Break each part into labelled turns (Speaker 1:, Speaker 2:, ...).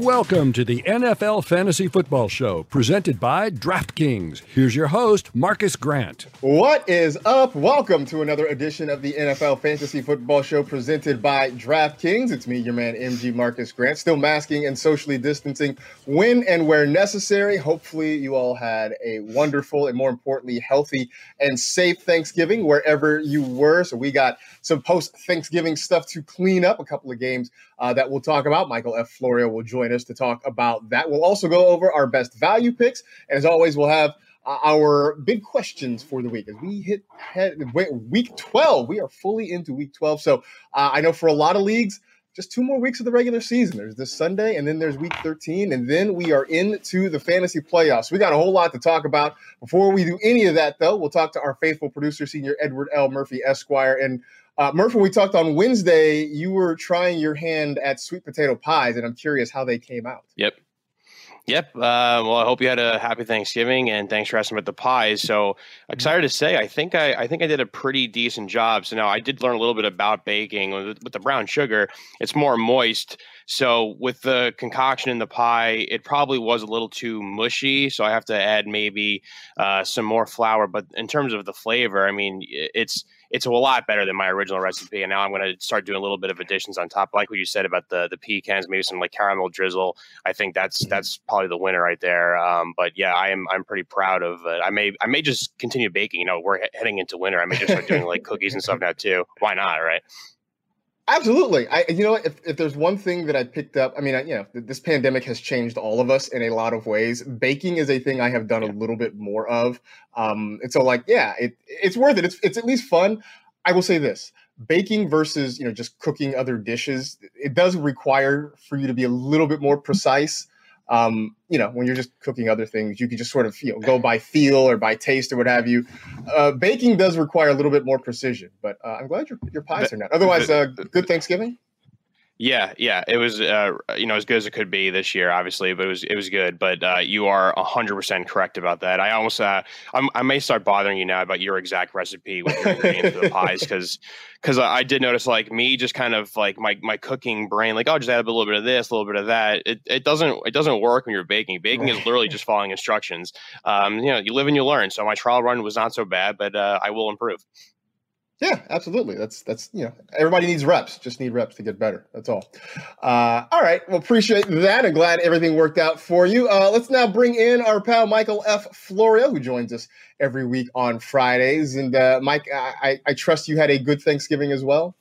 Speaker 1: Welcome to the NFL Fantasy Football Show, presented by DraftKings. Here's your host, Marcas Grant.
Speaker 2: What is up? Welcome to another edition of the NFL Fantasy Football Show, presented by DraftKings. It's me, your man, MG Marcas Grant, still masking and socially distancing when and where necessary. Hopefully, you all had a wonderful and, more importantly, healthy and safe Thanksgiving wherever you were. So, we got some post Thanksgiving stuff to clean up, a couple of games uh, that we'll talk about. Michael F. Florio will join us to talk about that. We'll also go over our best value picks. And as always, we'll have uh, our big questions for the week as we hit head, week 12. We are fully into week 12. So uh, I know for a lot of leagues, just two more weeks of the regular season. There's this Sunday, and then there's week 13, and then we are into the fantasy playoffs. We got a whole lot to talk about. Before we do any of that, though, we'll talk to our faithful producer, Senior Edward L. Murphy, Esquire, and uh, when we talked on Wednesday. You were trying your hand at sweet potato pies, and I'm curious how they came out.
Speaker 3: Yep. Yep. Uh, well, I hope you had a happy Thanksgiving, and thanks for asking about the pies. So excited to say, I think I, I think I did a pretty decent job. So now I did learn a little bit about baking with, with the brown sugar. It's more moist. So with the concoction in the pie, it probably was a little too mushy. So I have to add maybe uh, some more flour. But in terms of the flavor, I mean, it's it's a lot better than my original recipe. And now I'm going to start doing a little bit of additions on top, like what you said about the the pecans, maybe some like caramel drizzle. I think that's mm-hmm. that's probably the winner right there. Um, but yeah, I am I'm pretty proud of it. I may I may just continue baking. You know, we're heading into winter. I may just start doing like cookies and stuff now too. Why not? Right.
Speaker 2: Absolutely. I, you know, if, if there's one thing that I picked up, I mean, I, you know, this pandemic has changed all of us in a lot of ways. Baking is a thing I have done yeah. a little bit more of. Um, and so like, yeah, it, it's worth it. It's, it's at least fun. I will say this baking versus, you know, just cooking other dishes, it does require for you to be a little bit more precise. Um, you know, when you're just cooking other things, you can just sort of you know go by feel or by taste or what have you. Uh, baking does require a little bit more precision, but uh, I'm glad your your pies are not. Otherwise, uh, good Thanksgiving.
Speaker 3: Yeah, yeah, it was uh, you know as good as it could be this year, obviously, but it was it was good. But uh, you are hundred percent correct about that. I almost uh, i may start bothering you now about your exact recipe with your ingredients for the pies because because I did notice like me just kind of like my my cooking brain like oh just add a little bit of this, a little bit of that. It it doesn't it doesn't work when you're baking. Baking is literally just following instructions. Um, you know, you live and you learn. So my trial run was not so bad, but uh, I will improve.
Speaker 2: Yeah, absolutely. That's that's you know everybody needs reps. Just need reps to get better. That's all. Uh, all right. Well, appreciate that. I'm glad everything worked out for you. Uh, let's now bring in our pal Michael F. Florio, who joins us every week on Fridays. And uh, Mike, I, I trust you had a good Thanksgiving as well.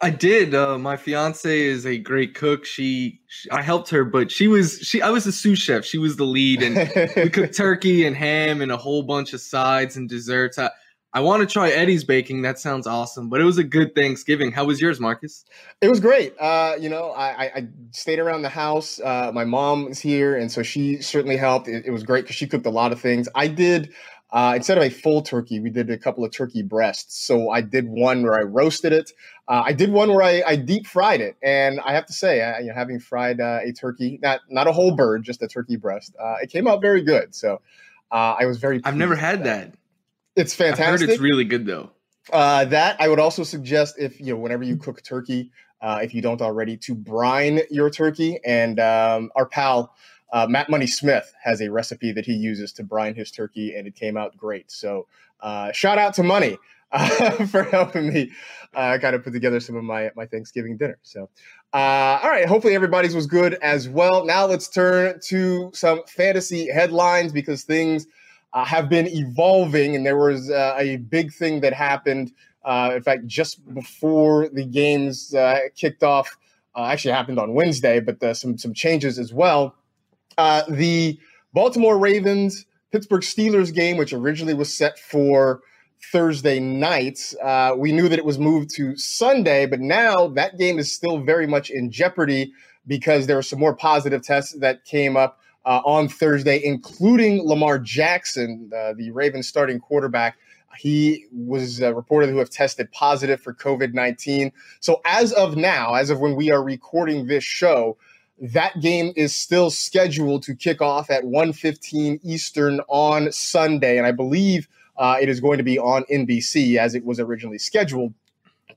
Speaker 4: I did. Uh, my fiance is a great cook. She, she, I helped her, but she was she. I was the sous chef. She was the lead, and we cooked turkey and ham and a whole bunch of sides and desserts. I, I want to try Eddie's baking. That sounds awesome. But it was a good Thanksgiving. How was yours, Marcas?
Speaker 2: It was great. Uh, you know, I, I, stayed around the house. Uh, my mom is here, and so she certainly helped. It, it was great because she cooked a lot of things. I did. Uh, instead of a full turkey, we did a couple of turkey breasts. So I did one where I roasted it. Uh, I did one where I, I, deep fried it, and I have to say, uh, you know, having fried uh, a turkey, not not a whole bird, just a turkey breast, uh, it came out very good. So uh, I was very.
Speaker 4: I've never had that. that.
Speaker 2: It's fantastic. I heard
Speaker 4: it's really good though.
Speaker 2: Uh, that I would also suggest if you know whenever you cook turkey, uh, if you don't already, to brine your turkey. And um, our pal uh, Matt Money Smith has a recipe that he uses to brine his turkey, and it came out great. So uh, shout out to Money uh, for helping me uh, kind of put together some of my my Thanksgiving dinner. So. Uh, all right. Hopefully everybody's was good as well. Now let's turn to some fantasy headlines because things uh, have been evolving, and there was uh, a big thing that happened. Uh, in fact, just before the games uh, kicked off, uh, actually happened on Wednesday, but the, some some changes as well. Uh, the Baltimore Ravens Pittsburgh Steelers game, which originally was set for Thursday night, we knew that it was moved to Sunday, but now that game is still very much in jeopardy because there were some more positive tests that came up uh, on Thursday, including Lamar Jackson, uh, the Ravens starting quarterback. He was uh, reported to have tested positive for COVID 19. So, as of now, as of when we are recording this show, that game is still scheduled to kick off at 1.15 Eastern on Sunday. And I believe uh, it is going to be on NBC as it was originally scheduled.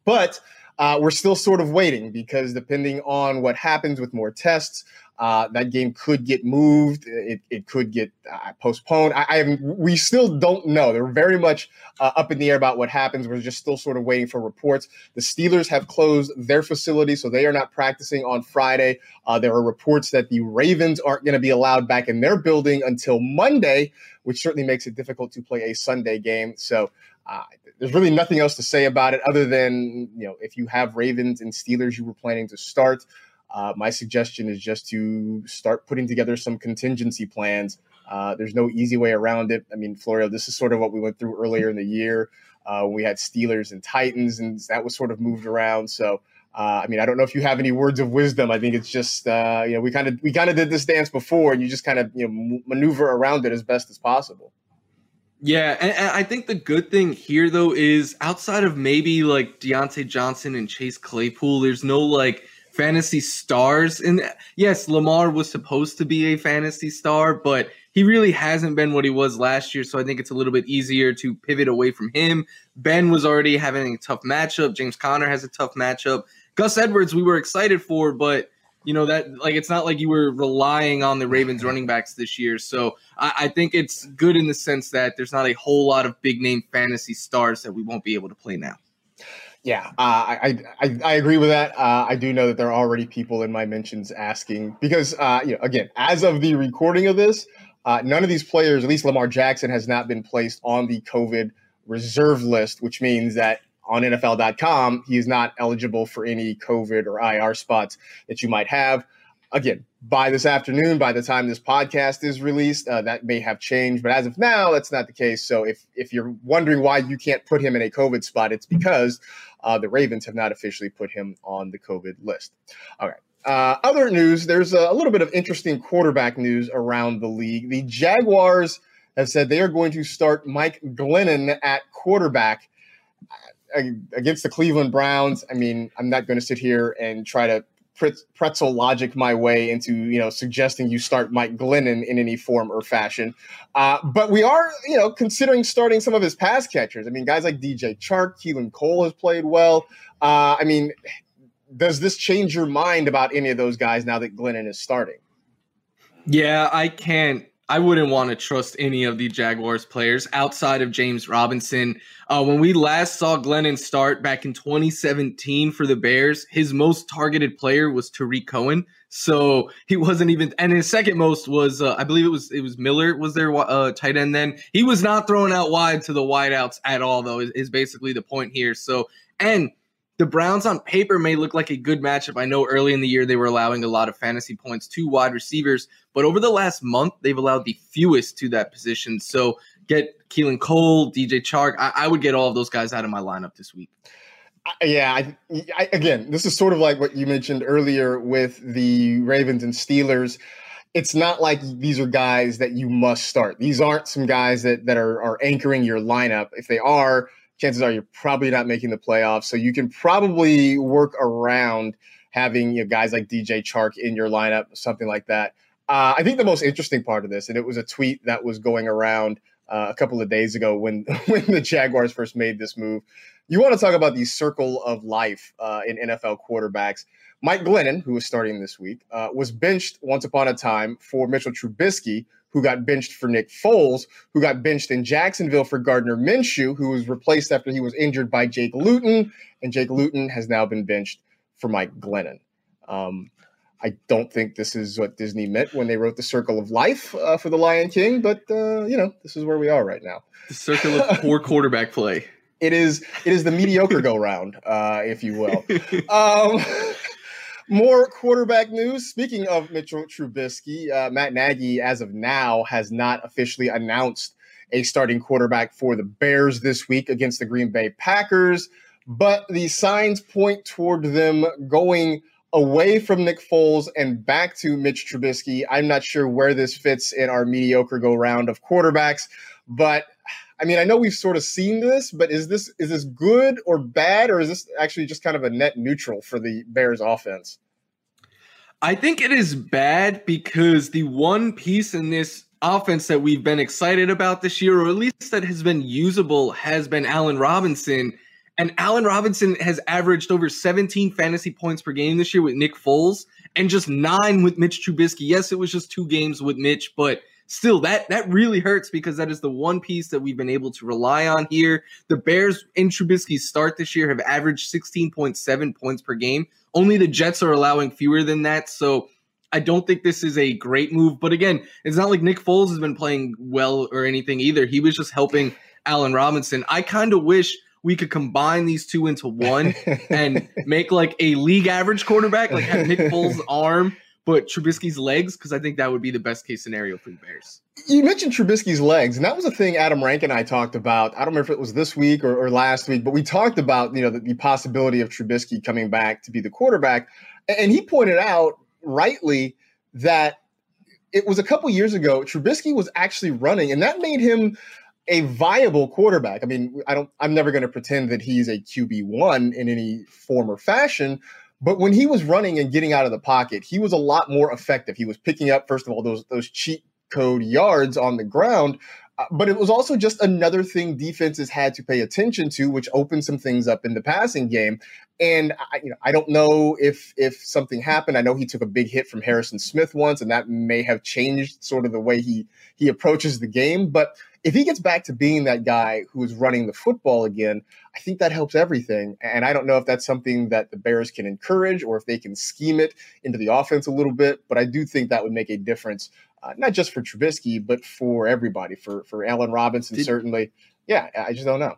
Speaker 2: But uh, we're still sort of waiting because depending on what happens with more tests, uh, that game could get moved. It, it could get uh, postponed. I, I we still don't know. They're very much uh, up in the air about what happens. We're just still sort of waiting for reports. The Steelers have closed their facility, so they are not practicing on Friday. Uh, there are reports that the Ravens aren't going to be allowed back in their building until Monday, which certainly makes it difficult to play a Sunday game. So. Uh, there's really nothing else to say about it other than you know if you have Ravens and Steelers you were planning to start, uh, my suggestion is just to start putting together some contingency plans. Uh, there's no easy way around it. I mean, Florio, this is sort of what we went through earlier in the year. Uh, we had Steelers and Titans, and that was sort of moved around. So, uh, I mean, I don't know if you have any words of wisdom. I think it's just uh, you know we kind of we kind of did this dance before, and you just kind of you know maneuver around it as best as possible.
Speaker 4: Yeah, and, and, I think the good thing here though is outside of maybe like Diontae Johnson and Chase Claypool, there's no like fantasy stars. And yes, Lamar was supposed to be a fantasy star, but he really hasn't been what he was last year. So I think it's a little bit easier to pivot away from him. Ben was already having a tough matchup. James Conner has a tough matchup. Gus Edwards, we were excited for, but you know that like it's not like you were relying on the Ravens running backs this year. So I, I think it's good in the sense that there's not a whole lot of big name fantasy stars that we won't be able to play now.
Speaker 2: Yeah, uh, I, I I agree with that. Uh, I do know that there are already people in my mentions asking because uh, you know again, as of the recording of this, uh, none of these players, at least Lamar Jackson, has not been placed on the COVID reserve list, which means that on NFL.com he is not eligible for any COVID or IR spots that you might have. Again, by this afternoon, by the time this podcast is released, uh, that may have changed. But as of now, that's not the case. So if if you're wondering why you can't put him in a COVID spot, it's because uh, the Ravens have not officially put him on the COVID list. All right. Uh, other news there's a, a little bit of interesting quarterback news around the league. The Jaguars have said they are going to start Mike Glennon at quarterback. against the Cleveland Browns, I mean, I'm not going to sit here and try to pretzel logic my way into you know suggesting you start Mike Glennon in any form or fashion. Uh, but we are you know considering starting some of his pass catchers. I mean, guys like DJ Chark, Keelan Cole has played well. Uh, I mean, does this change your mind about any of those guys now that Glennon is starting?
Speaker 4: Yeah, I can't I wouldn't want to trust any of the Jaguars players outside of James Robinson. Uh, when we last saw Glennon start back in 2017 for the Bears, his most targeted player was Tarik Cohen. So he wasn't even, and his second most was, uh, I believe it was it was Miller was their uh, tight end. Then he was not throwing out wide to the wideouts at all, though. Is, is basically the point here. So and the Browns on paper may look like a good matchup. I know early in the year they were allowing a lot of fantasy points to wide receivers, but over the last month they've allowed the fewest to that position. So get Keelan Cole, DJ Chark. I, I would get all of those guys out of my lineup this week.
Speaker 2: Yeah, I, I, again, this is sort of like what you mentioned earlier with the Ravens and Steelers. It's not like these are guys that you must start. These aren't some guys that that are, are anchoring your lineup. If they are, chances are you're probably not making the playoffs. So you can probably work around having you know, guys like DJ Chark in your lineup, something like that. Uh, I think the most interesting part of this, and it was a tweet that was going around uh, a couple of days ago when when the Jaguars first made this move. You want to talk about the circle of life uh, in NFL quarterbacks. Mike Glennon, who was starting this week, uh, was benched once upon a time for Mitchell Trubisky, who got benched for Nick Foles, who got benched in Jacksonville for Gardner Minshew, who was replaced after he was injured by Jake Luton, and Jake Luton has now been benched for Mike Glennon. Um, I don't think this is what Disney meant when they wrote the Circle of Life uh, for the Lion King, but uh, you know this is where we are right now.
Speaker 4: The circle of poor quarterback play.
Speaker 2: It is. It is the mediocre go round, uh, if you will. Um, more quarterback news. Speaking of Mitchell Trubisky, uh, Matt Nagy, as of now, has not officially announced a starting quarterback for the Bears this week against the Green Bay Packers, but the signs point toward them going away from Nick Foles and back to Mitch Trubisky. I'm not sure where this fits in our mediocre go round of quarterbacks, but I mean, I know we've sort of seen this, but is this is this good or bad, or is this actually just kind of a net neutral for the Bears offense?
Speaker 4: I think it is bad because the one piece in this offense that we've been excited about this year, or at least that has been usable, has been Allen Robinson. And Allen Robinson has averaged over 17 fantasy points per game this year with Nick Foles and just nine with Mitch Trubisky. Yes, it was just two games with Mitch, but still that that really hurts because that is the one piece that we've been able to rely on here. The Bears in Trubisky's start this year have averaged 16.7 points per game. Only the Jets are allowing fewer than that. So I don't think this is a great move. But again, it's not like Nick Foles has been playing well or anything either. He was just helping Allen Robinson. I kind of wish we could combine these two into one and make like a league average quarterback, like have Nick Foles' arm but Trubisky's legs because I think that would be the best case scenario for the Bears.
Speaker 2: You mentioned Trubisky's legs, and that was a thing Adam Rank and I talked about. I don't remember if it was this week or, or last week, but we talked about you know the, the, possibility of Trubisky coming back to be the quarterback, and he pointed out rightly that it was a couple years ago Trubisky was actually running, and that made him a viable quarterback. I mean, I don't. I'm never going to pretend that he's a QB one in any form or fashion, but when he was running and getting out of the pocket, he was a lot more effective. He was picking up, first of all, those those cheat code yards on the ground. Uh, but it was also just another thing defenses had to pay attention to, which opened some things up in the passing game. And I, you know, I don't know if if something happened. I know he took a big hit from Harrison Smith once, and that may have changed sort of the way he he approaches the game. But if he gets back to being that guy who is running the football again, I think that helps everything. And I don't know if that's something that the Bears can encourage or if they can scheme it into the offense a little bit. But I do think that would make a difference, uh, not just for Trubisky, but for everybody, for for Allen Robinson Did- certainly. Yeah, I just don't know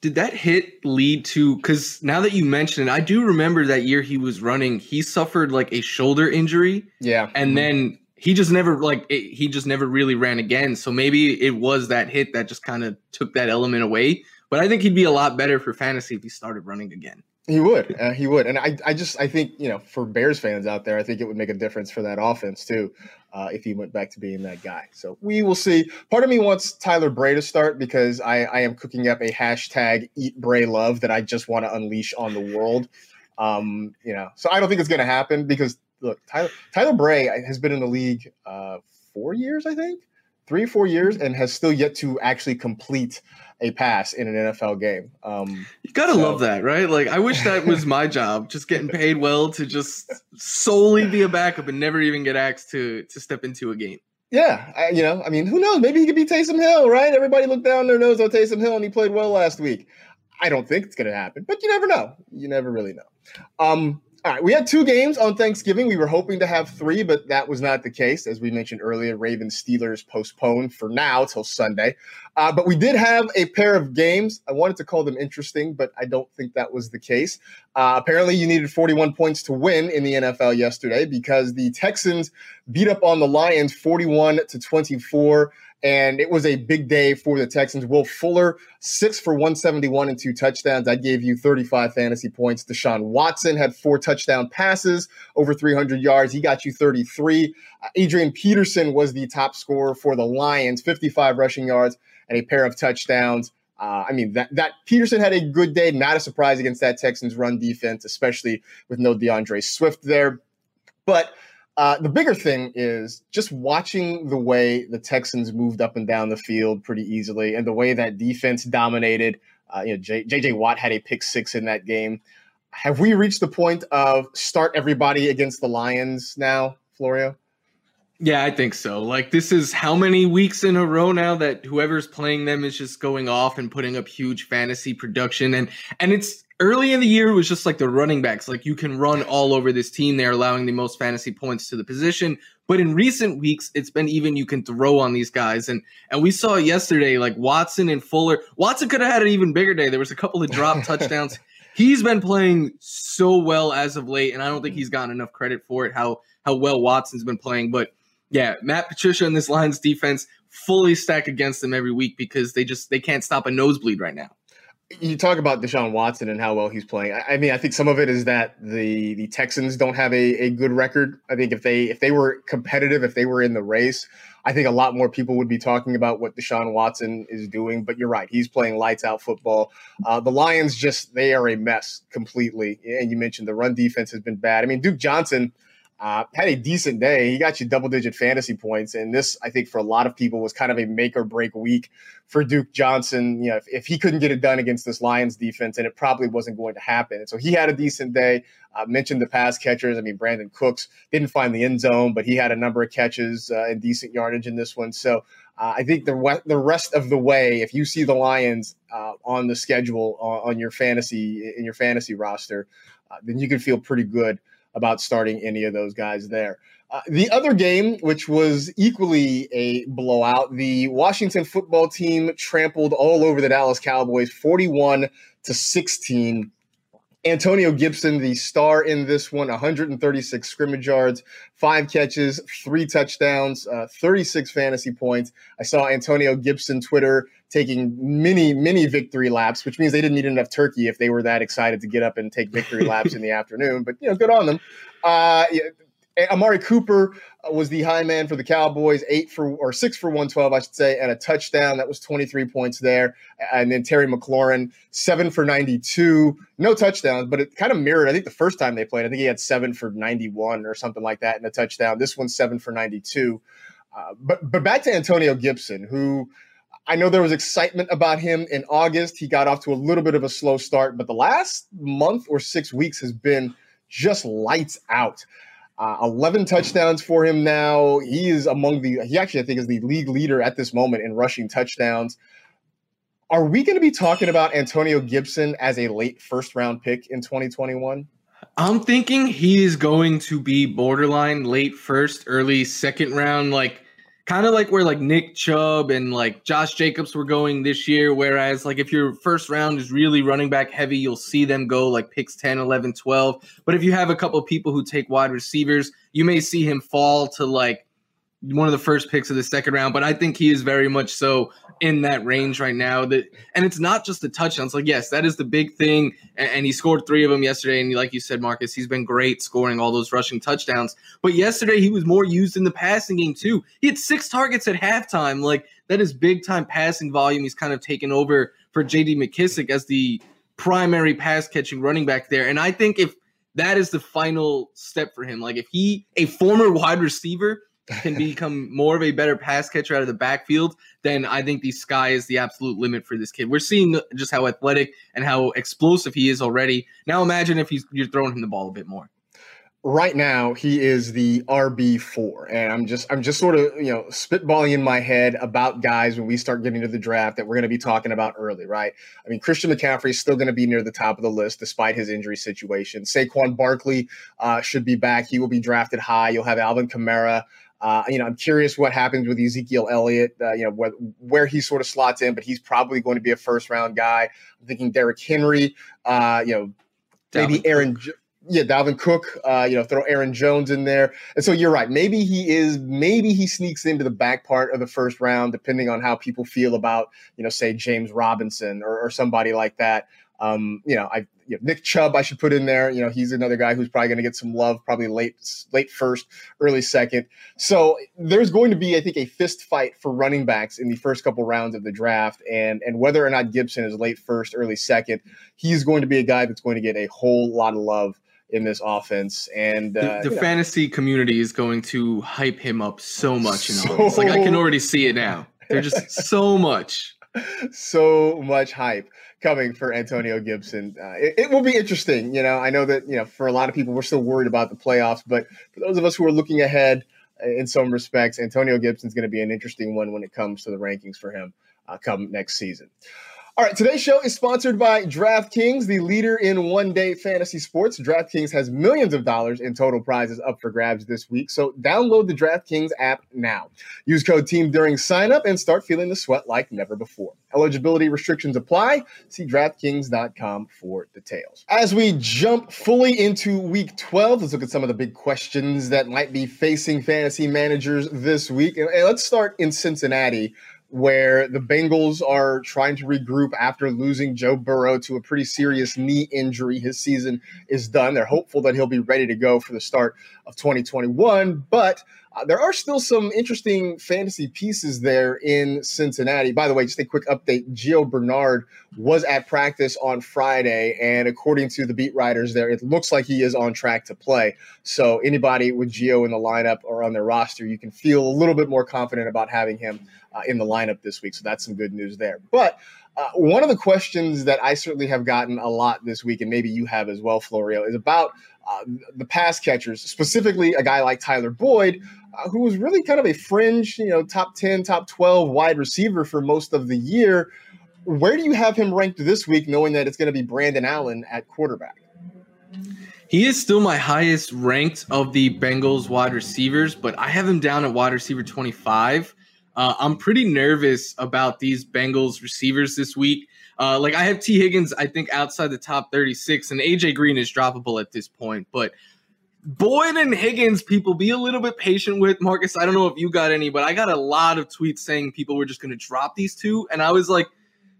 Speaker 4: did that hit lead to because now that you mention it i do remember that year he was running he suffered like a shoulder injury
Speaker 2: yeah
Speaker 4: and mm-hmm. then he just never like it, he just never really ran again. So maybe it was that hit that just kind of took that element away. But I think he'd be a lot better for fantasy if he started running again.
Speaker 2: He would. Uh, he would. And I, I just, I think, you know, for Bears fans out there, I think it would make a difference for that offense too, uh, if he went back to being that guy. So we will see. Part of me wants Tyler Bray to start because I, I am cooking up a hashtag eat Bray love that I just want to unleash on the world. Um, you know, so I don't think it's going to happen because look, Tyler, Tyler Bray has been in the league uh, four years, I think, three four years, and has still yet to actually complete a pass in an NFL game. Um,
Speaker 4: you gotta so. love that, right? Like, I wish that was my job, just getting paid well to just solely be a backup and never even get asked to to step into a game.
Speaker 2: Yeah, I, you know, I mean, who knows? Maybe he could be Taysom Hill, right? Everybody looked down their nose on Taysom Hill, and he played well last week. I don't think it's going to happen, but you never know. You never really know. Um, all right, we had two games on Thanksgiving. We were hoping to have three, but that was not the case. As we mentioned earlier, Ravens Steelers postponed for now till Sunday. Uh, but we did have a pair of games. I wanted to call them interesting, but I don't think that was the case. Uh, apparently, you needed 41 points to win in the NFL yesterday because the Texans beat up on the Lions 41 to 24 and it was a big day for the Texans. Will Fuller, six for 171 and two touchdowns. I gave you 35 fantasy points. Deshaun Watson had four touchdown passes, over 300 yards. He got you 33. Uh, Adrian Peterson was the top scorer for the Lions, 55 rushing yards and a pair of touchdowns. Uh, I mean, that, that Peterson had a good day. Not a surprise against that Texans run defense, especially with no DeAndre Swift there. But uh, the bigger thing is just watching the way the Texans moved up and down the field pretty easily, and the way that defense dominated. Uh, you know, J- JJ Watt had a pick six in that game. Have we reached the point of start everybody against the Lions now, Florio?
Speaker 4: Yeah, I think so. Like this is how many weeks in a row now that whoever's playing them is just going off and putting up huge fantasy production and and it's early in the year it was just like the running backs. Like you can run all over this team. They're allowing the most fantasy points to the position. But in recent weeks it's been even you can throw on these guys. And and we saw yesterday like watson and fuller. Watson could have had an even bigger day. There was a couple of drop touchdowns. He's been playing so well as of late and i don't think he's gotten enough credit for it how how well watson's been playing. But yeah matt patricia and this lions defense fully stack against them every week because they just they can't stop a nosebleed right now
Speaker 2: you talk about Deshaun Watson and how well he's playing. I, I, mean, I think some of it is that the the Texans don't have a, a good record. I think if they if they were competitive, if they were in the race, I think a lot more people would be talking about what Deshaun Watson is doing. But you're right, he's playing lights out football. Uh, the Lions just they are a mess completely. And you mentioned the run defense has been bad. I mean, Duke Johnson uh, had a decent day. He got you double digit fantasy points. And this, I think, for a lot of people was kind of a make or break week for Duke Johnson. You know, if, if he couldn't get it done against this Lions defense, and it probably wasn't going to happen. And so he had a decent day. Uh, mentioned the pass catchers. I mean, Brandin Cooks didn't find the end zone, but he had a number of catches uh, and decent yardage in this one. So uh, I think the the rest of the way, if you see the Lions uh, on the schedule uh, on your fantasy in your fantasy roster, uh, then you can feel pretty good about starting any of those guys there. Uh, the other game, which was equally a blowout, the Washington football team trampled all over the Dallas Cowboys 41 to 16. Antonio Gibson, the star in this one, 136 scrimmage yards, five catches, three touchdowns, uh, 36 fantasy points. I saw Antonio Gibson Twitter taking many, many victory laps, which means they didn't eat enough turkey if they were that excited to get up and take victory laps in the afternoon. But you know, good on them. Uh, Amari Cooper uh, was the high man for the Cowboys, eight for or six for 112, I should say, and a touchdown. That was 23 points there. And then Terry McLaurin, seven for 92, no touchdowns, but it kind of mirrored. I think the first time they played, I think he had seven for 91 or something like that in a touchdown. This one's seven for 92. Uh, but but back to Antonio Gibson, who I know there was excitement about him in August. He got off to a little bit of a slow start, but the last month or six weeks has been just lights out. Uh, 11 touchdowns for him now. He is among the, he actually, I think, is the league leader at this moment in rushing touchdowns. Are we going to be talking about Antonio Gibson as a late first round pick in 2021?
Speaker 4: I'm thinking he is going to be borderline late first, early second round. Like, kind of like where like Nick Chubb and like Josh Jacobs were going this year. Whereas like if your first round is really running back heavy, you'll see them go like picks 10, 11, 12. But if you have a couple people who take wide receivers, you may see him fall to like one of the first picks of the second round, but I think he is very much so in that range right now. That and it's not just the touchdowns. Like yes, that is the big thing, and, and he scored three of them yesterday. And like you said, Marcas, he's been great scoring all those rushing touchdowns. But yesterday he was more used in the passing game too. He had six targets at halftime. Like that is big time passing volume. He's kind of taken over for J.D. McKissic as the primary pass catching running back there. And I think if that is the final step for him, like if he, a former wide receiver, can become more of a better pass catcher out of the backfield, then I think the sky is the absolute limit for this kid. We're seeing just how athletic and how explosive he is already. Now imagine if he's you're throwing him the ball a bit more.
Speaker 2: Right now he is the RB4 and I'm just I'm just sort of you know spitballing in my head about guys when we start getting to the draft that we're going to be talking about early right? I mean Christian McCaffrey is still going to be near the top of the list despite his injury situation. Saquon Barkley uh, should be back. He will be drafted high. You'll have Alvin Kamara uh, you know, I'm curious what happens with Ezekiel Elliott. Uh, you know, where, where he sort of slots in, but he's probably going to be a first round guy. I'm thinking Derrick Henry. Uh, you know, maybe Aaron. Cook yeah, Dalvin Cook, uh, you know, throw Aaron Jones in there. And so you're right. Maybe he is, maybe he sneaks into the back part of the first round, depending on how people feel about, you know, say James Robinson or, or somebody like that. Um, you know, I you know, Nick Chubb I should put in there. You know, he's another guy who's probably going to get some love, probably late late first, early second. So there's going to be, I think, a fist fight for running backs in the first couple rounds of the draft, and and whether or not Gibson is late first, early second, he's going to be a guy that's going to get a whole lot of love in this offense. And
Speaker 4: uh, the, the fantasy know. community is going to hype him up so much. You know, so, like I can already see it now. They're just so much,
Speaker 2: so much hype coming for Antonio Gibson. Uh, it, it, will be interesting. You know, I know that you know for a lot of people we're still worried about the playoffs, but for those of us who are looking ahead uh, in some respects, Antonio Gibson's going to be an interesting one when it comes to the rankings for him uh, come next season. All right, today's show is sponsored by DraftKings, the leader in one day fantasy sports. DraftKings has millions of dollars in total prizes up for grabs this week. So download the DraftKings app now. Use code TEAM during sign up and start feeling the sweat like never before. Eligibility restrictions apply. See DraftKings.com for details. As we jump fully into week 12, let's look at some of the big questions that might be facing fantasy managers this week. And let's start in Cincinnati where the Bengals are trying to regroup after losing Joe Burrow to a pretty serious knee injury. His season is done. They're hopeful that he'll be ready to go for the start of 2021, but uh, there are still some interesting fantasy pieces there in Cincinnati. By the way, just a quick update Gio Bernard was at practice on Friday, and according to the beat writers there, it looks like he is on track to play. So, anybody with Gio in the lineup or on their roster, you can feel a little bit more confident about having him uh, in the lineup this week. So that's some good news there. But uh, one of the questions that I certainly have gotten a lot this week, and maybe you have as well, Florio, is about uh, the pass catchers, specifically a guy like Tyler Boyd, uh, who was really kind of a fringe, you know, top 10, top 12 wide receiver for most of the year. Where do you have him ranked this week, knowing that it's going to be Brandon Allen at quarterback?
Speaker 4: He is still my highest ranked of the Bengals wide receivers, but I have him down at wide receiver 25. Uh, I'm pretty nervous about these Bengals receivers this week. Uh, like I have Tee Higgins, I think outside the top 36, and AJ Green is droppable at this point. But Boyd and Higgins, people be a little bit patient with Marcas. I don't know if you got any, but I got a lot of tweets saying people were just going to drop these two, and I was like,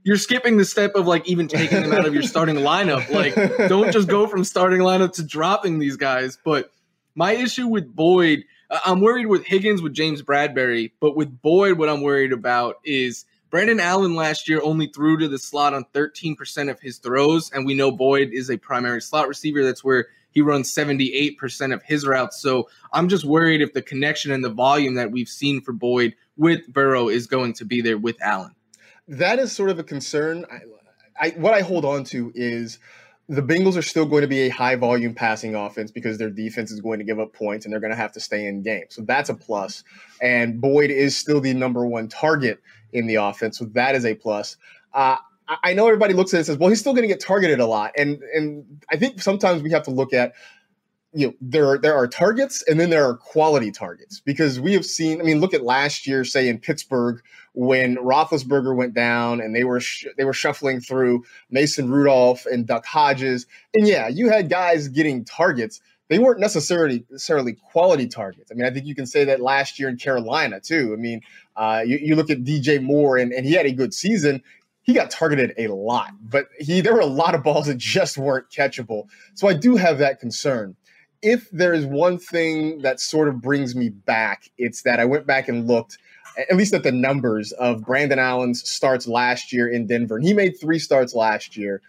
Speaker 4: you're skipping the step of like even taking them out of your starting lineup. Like, don't just go from starting lineup to dropping these guys. But my issue with Boyd I'm worried with Higgins with James Bradberry, but with Boyd, what I'm worried about is Brandon Allen last year only threw to the slot on 13% of his throws, and we know Boyd is a primary slot receiver. That's where he runs 78% of his routes. So I'm just worried if the connection and the volume that we've seen for Boyd with Burrow is going to be there with Allen.
Speaker 2: That is sort of a concern. I, I what I hold on to is the Bengals are still going to be a high volume passing offense because their defense is going to give up points and they're going to have to stay in game. So that's a plus. And Boyd is still the number one target in the offense. So that is a plus. Uh, I know everybody looks at it and says, well, he's still going to get targeted a lot. And and I think sometimes we have to look at you know there are there are targets and then there are quality targets because we have seen. I mean, look at last year, say in Pittsburgh when Roethlisberger went down and they were sh- they were shuffling through Mason Rudolph and Duck Hodges, and yeah, you had guys getting targets. they weren't necessarily necessarily quality targets. I mean, I think you can say that last year in Carolina too. I mean, uh, you, you look at DJ Moore, and, and he had a good season. He got targeted a lot, but he there were a lot of balls that just weren't catchable. So I do have that concern. If there is one thing that sort of brings me back, it's that I went back and looked at least at the numbers of Brandon Allen's starts last year in Denver. And he made three starts last year.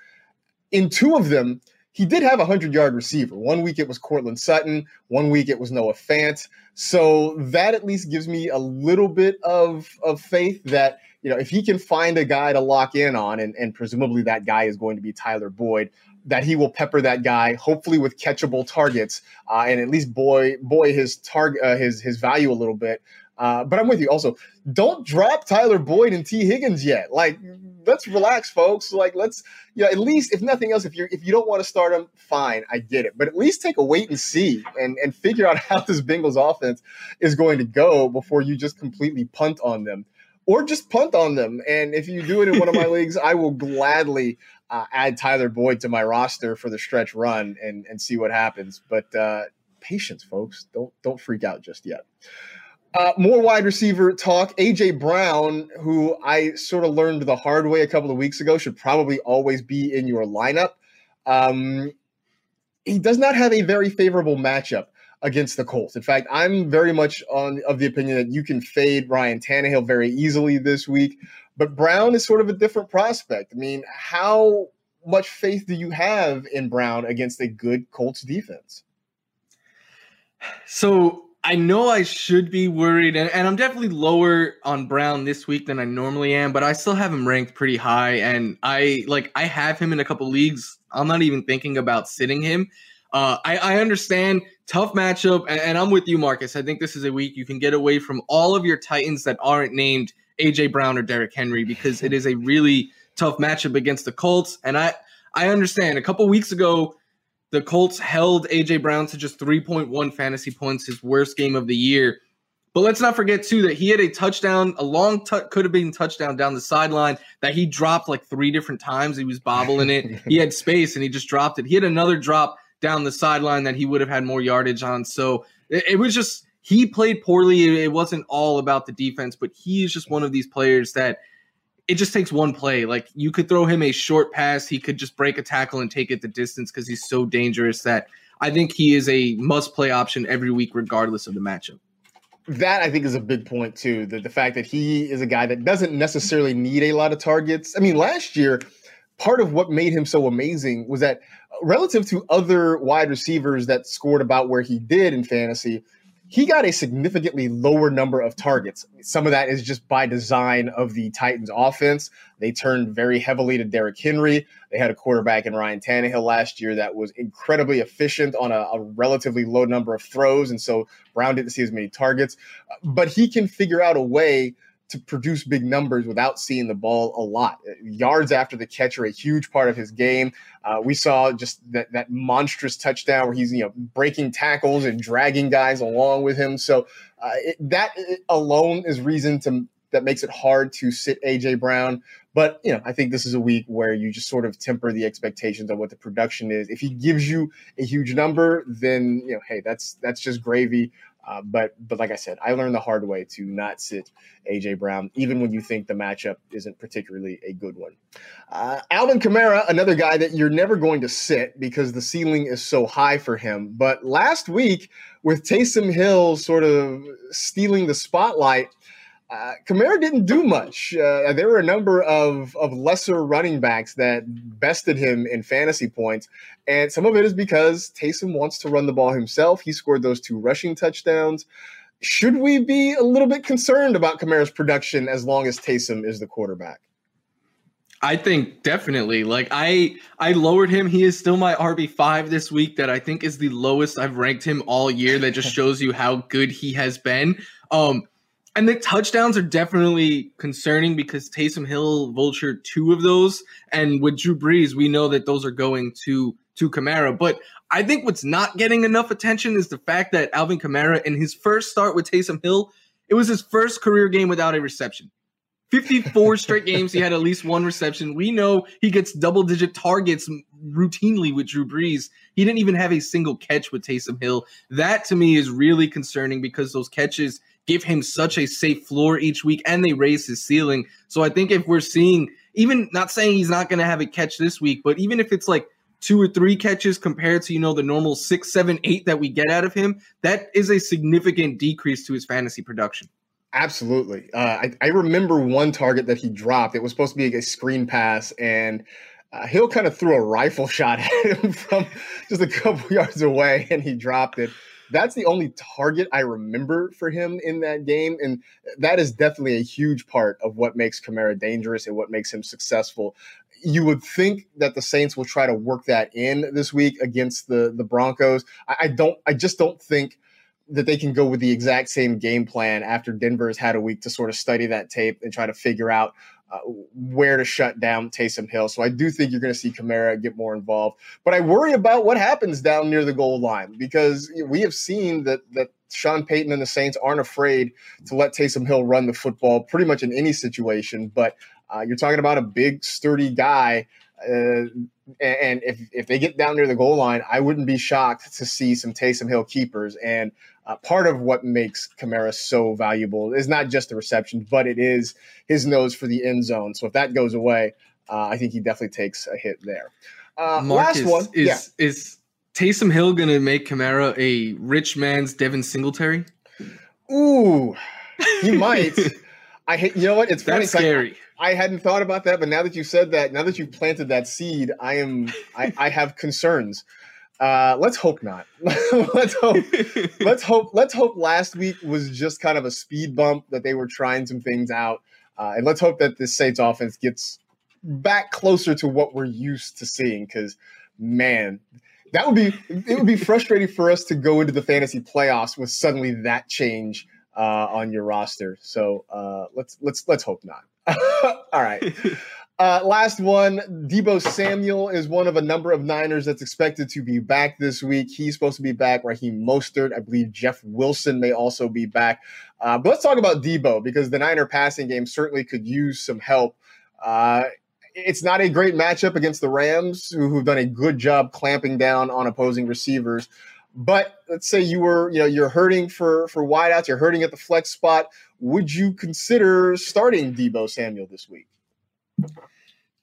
Speaker 2: In two of them, he did have a 100 yard receiver. One week it was Courtland Sutton, one week it was Noah Fant. So that at least gives me a little bit of, of faith that, you know, if he can find a guy to lock in on, and, and presumably that guy is going to be Tyler Boyd, that he will pepper that guy, hopefully with catchable targets, uh, and at least boy boy his target uh, his his value a little bit. Uh, but I'm with you. Also, don't drop Tyler Boyd and Tee Higgins yet. Like, let's relax, folks. Like, let's, you know, at least if nothing else, if you if you don't want to start them, fine, I get it. But at least take a wait and see and and figure out how this Bengals offense is going to go before you just completely punt on them, or just punt on them. And if you do it in one of my leagues, I will gladly uh, add Tyler Boyd to my roster for the stretch run and and see what happens. But uh, patience, folks. Don't don't freak out just yet. Uh, more wide receiver talk. AJ Brown, who I sort of learned the hard way a couple of weeks ago, should probably always be in your lineup. Um, he does not have a very favorable matchup against the Colts. In fact, I'm very much on of the opinion that you can fade Ryan Tannehill very easily this week. But Brown is sort of a different prospect. I mean, how much faith do you have in Brown against a good Colts defense?
Speaker 4: So I know I should be worried, and, and, I'm definitely lower on Brown this week than I normally am, but I still have him ranked pretty high. And I like I have him in a couple leagues. I'm not even thinking about sitting him. Uh, I, I, understand tough matchup, and, and I'm with you, Marcas. I think this is a week you can get away from all of your Titans that aren't named AJ Brown or Derrick Henry because it is a really tough matchup against the Colts. And I I understand a couple weeks ago the Colts held AJ Brown to just 3.1 fantasy points, his worst game of the year. But let's not forget too that he had a touchdown, a long t- could have been touchdown down the sideline that he dropped like three different times. He was bobbling it. he had space and he just dropped it. He had another drop down the sideline that he would have had more yardage on. So it, it was just he played poorly. It wasn't all about the defense, but he is just one of these players that it just takes one play. Like you could throw him a short pass, he could just break a tackle and take it the distance because he's so dangerous that I think he is a must play option every week, regardless of the matchup.
Speaker 2: That I think is a big point too. The, the fact that he is a guy that doesn't necessarily need a lot of targets. I mean, last year, part of what made him so amazing was that uh, relative to other wide receivers that scored about where he did in fantasy, he got a significantly lower number of targets. Some of that is just by design of the Titans offense. They turned very heavily to Derrick Henry. They had a quarterback in Ryan Tannehill last year that was incredibly efficient on a, a relatively low number of throws. And so Brown didn't see as many targets, but he can figure out a way to produce big numbers without seeing the ball a lot. Yards after the catch are a huge part of his game. Uh, we saw just that that monstrous touchdown where he's you know breaking tackles and dragging guys along with him. So uh, it, that alone is reason to that makes it hard to sit AJ Brown. But you know, I think this is a week where you just sort of temper the expectations of what the production is. If he gives you a huge number, then you know, hey, that's that's just gravy. Uh, but but like I said, I learned the hard way to not sit AJ Brown, even when you think the matchup isn't particularly a good one. Uh, Alvin Kamara, another guy that you're never going to sit because the ceiling is so high for him. But last week, with Taysom Hill sort of stealing the spotlight, uh, Kamara didn't do much. Uh, there were a number of, of lesser running backs that bested him in fantasy points. And some of it is because Taysom wants to run the ball himself. He scored those two rushing touchdowns. Should we be a little bit concerned about Kamara's production as long as Taysom is the quarterback?
Speaker 4: I think definitely. Like I I lowered him. He is still my RB5 this week that I think is the lowest I've ranked him all year. That just shows you how good he has been. Um and the touchdowns are definitely concerning because Taysom Hill vultured two of those, and with Drew Brees, we know that those are going to to Kamara. But I think what's not getting enough attention is the fact that Alvin Kamara, in his first start with Taysom Hill, it was his first career game without a reception. 54 straight games, he had at least one reception. We know he gets double digit targets routinely with Drew Brees. He didn't even have a single catch with Taysom Hill. That to me is really concerning because those catches give him such a safe floor each week and they raise his ceiling. So I think if we're seeing, even not saying he's not going to have a catch this week, but even if it's like two or three catches compared to, you know, the normal six, seven, eight that we get out of him, that is a significant decrease to his fantasy production.
Speaker 2: Absolutely. Uh, I, I, remember one target that he dropped. It was supposed to be a screen pass, and uh, Hill kind of threw a rifle shot at him from just a couple yards away, and he dropped it. That's the only target I remember for him in that game. And that is definitely a huge part of what makes Kamara dangerous and what makes him successful. You would think that the Saints will try to work that in this week against the, the Broncos. I, I don't, I just don't think that they can go with the exact same game plan after Denver has had a week to sort of study that tape and try to figure out uh, where to shut down Taysom Hill. So I do think you're going to see Kamara get more involved. But I worry about what happens down near the goal line because we have seen that that Sean Payton and the Saints aren't afraid to let Taysom Hill run the football pretty much in any situation. But uh, you're talking about a big, sturdy guy. Uh, and if, if they get down near the goal line, I wouldn't be shocked to see some Taysom Hill keepers. And uh, part of what makes Kamara so valuable is not just the reception, but it is his nose for the end zone. So if that goes away, uh, I think he definitely takes a hit there. Uh,
Speaker 4: Marcas, last one is yeah. is Taysom Hill going to make Kamara a rich man's Devin Singletary?
Speaker 2: Ooh, he might. I hate. You know what? It's funny.
Speaker 4: That's scary.
Speaker 2: I, hadn't thought about that, but now that you said that, now that you've planted that seed, I am. I, I have concerns. Uh, let's hope not. let's hope. let's hope. Let's hope. Last week was just kind of a speed bump that they were trying some things out, uh, and let's hope that this Saints offense gets back closer to what we're used to seeing. Because man, that would be it would be frustrating for us to go into the fantasy playoffs with suddenly that change uh, on your roster. So uh, let's let's let's hope not. All right. Uh, last one, Deebo Samuel is one of a number of Niners that's expected to be back this week. He's supposed to be back. Raheem Mostert, I believe Jeff Wilson may also be back. Uh, but let's talk about Deebo because the Niner passing game certainly could use some help. Uh, it's not a great matchup against the Rams, who, who've done a good job clamping down on opposing receivers. But let's say you were, you know, you're hurting for for wideouts, you're hurting at the flex spot. Would you consider starting Deebo Samuel this week?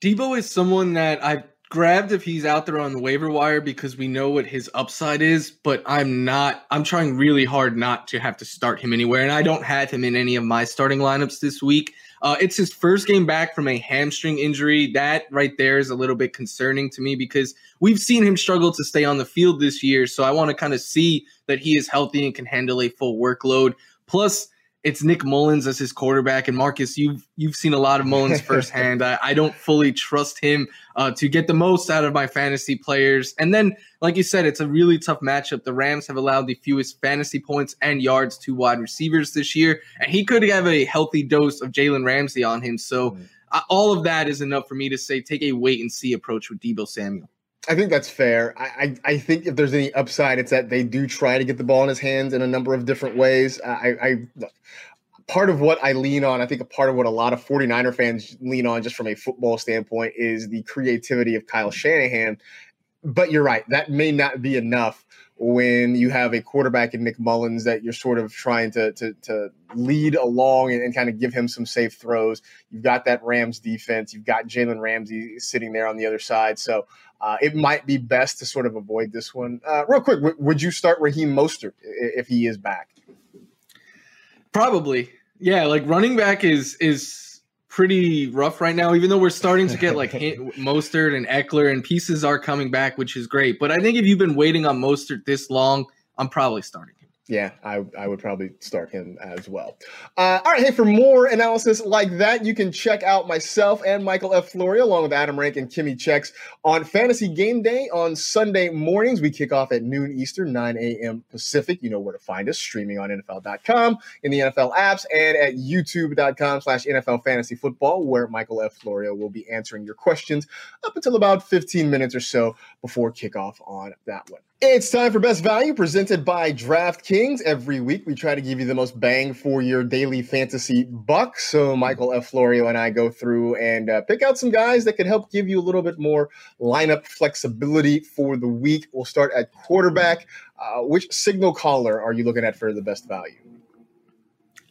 Speaker 4: Deebo is someone that I've grabbed if he's out there on the waiver wire because we know what his upside is, but I'm not, I'm trying really hard not to have to start him anywhere. And I don't have him in any of my starting lineups this week. Uh, it's his first game back from a hamstring injury. That right there is a little bit concerning to me because we've seen him struggle to stay on the field this year. So I want to kind of see that he is healthy and can handle a full workload. Plus, it's Nick Mullens as his quarterback, and Marcas, you've you've seen a lot of Mullens firsthand. I, I don't fully trust him uh, to get the most out of my fantasy players. And then, like you said, it's a really tough matchup. The Rams have allowed the fewest fantasy points and yards to wide receivers this year, and he could have a healthy dose of Jalen Ramsey on him. So, mm. uh, all of that is enough for me to say take a wait and see approach with Deebo Samuel.
Speaker 2: I think that's fair. I, I, I, think if there's any upside, it's that they do try to get the ball in his hands in a number of different ways. I, I part of what I lean on, I think a part of what a lot of 49er fans lean on just from a football standpoint is the creativity of Kyle Shanahan. But you're right, that may not be enough when you have a quarterback in Nick Mullens that you're sort of trying to to, to lead along and, and, kind of give him some safe throws. You've got that Rams defense. You've got Jalen Ramsey sitting there on the other side. So uh, it might be best to sort of avoid this one. Uh, real quick, w- would you start Raheem Mostert if he is back?
Speaker 4: Probably, yeah. Like running back is is pretty rough right now. Even though we're starting to get like Mostert and Ekeler and pieces are coming back, which is great. But I think if you've been waiting on Mostert this long, I'm probably starting
Speaker 2: yeah, I, I would probably start him as well. Uh, all right, hey, for more analysis like that, you can check out myself and Michael F. Florio, along with Adam Rank and Kimmy Checks, on Fantasy Game Day on Sunday mornings. We kick off at noon Eastern, 9 a.m. Pacific. You know where to find us, streaming on NFL.com, in the NFL apps, and at youtube.com slash NFL Fantasy Football, where Michael F. Florio will be answering your questions up until about 15 minutes or so before kickoff on that one. It's time for Best Value presented by DraftKings. Every week we try to give you the most bang for your daily fantasy buck. So Michael F. Florio and I go through and uh, pick out some guys that could help give you a little bit more lineup flexibility for the week. We'll start at quarterback. Uh, which signal caller are you looking at for the best value?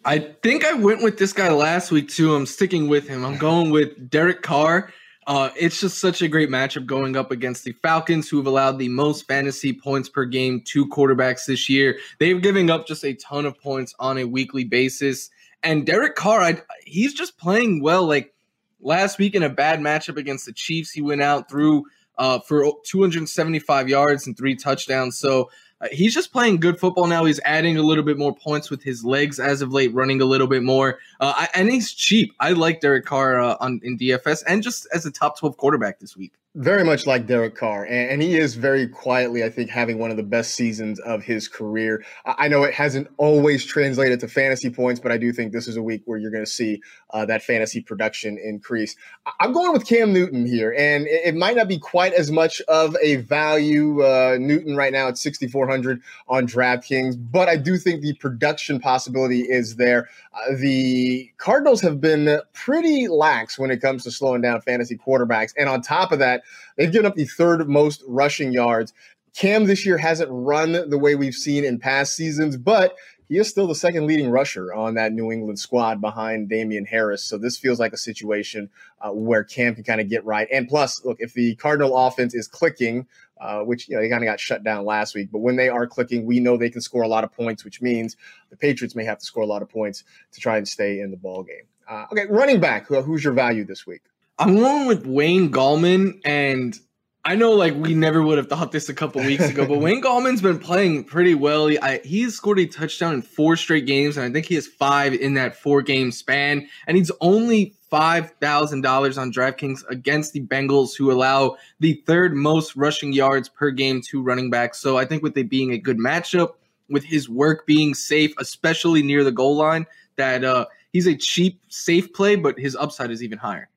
Speaker 4: I think I went with this guy last week too. I'm sticking with him. I'm going with Derek Carr. Uh, it's just such a great matchup going up against the Falcons, who have allowed the most fantasy points per game to quarterbacks this year. They're giving up just a ton of points on a weekly basis. And Derek Carr, I, he's just playing well. Like last week in a bad matchup against the Chiefs, he went out through uh, for 275 yards and three touchdowns. So uh, he's just playing good football now. He's adding a little bit more points with his legs as of late, running a little bit more. Uh, I, and he's cheap. I like Derek Carr uh, on in DFS and just as a top 12 quarterback this week
Speaker 2: very much like Derek Carr, and, he is very quietly, I think, having one of the best seasons of his career. I know it hasn't always translated to fantasy points, but I do think this is a week where you're going to see uh, that fantasy production increase. I'm going with Cam Newton here, and it, it might not be quite as much of a value. Uh, Newton right now at 6,400 on DraftKings, but I do think the production possibility is there. Uh, the Cardinals have been pretty lax when it comes to slowing down fantasy quarterbacks, and on top of that they've given up the third most rushing yards. Cam this year hasn't run the way we've seen in past seasons, but he is still the second leading rusher on that New England squad behind Damien Harris. So this feels like a situation uh, where Cam can kind of get right. And plus, look, if the Cardinal offense is clicking, uh, which you know they kind of got shut down last week, but when they are clicking, we know they can score a lot of points, which means the Patriots may have to score a lot of points to try and stay in the ball game. Uh, okay, running back, who's your value this week?
Speaker 4: I'm going with Wayne Gallman, and I know like we never would have thought this a couple weeks ago, but Wayne Gallman's been playing pretty well. He, I, he's scored a touchdown in four straight games, and I think he has five in that four game span. And he's only five thousand dollars on DraftKings against the Bengals, who allow the third most rushing yards per game to running backs. So I think with it being a good matchup, with his work being safe, especially near the goal line, that uh, he's a cheap, safe play, but his upside is even higher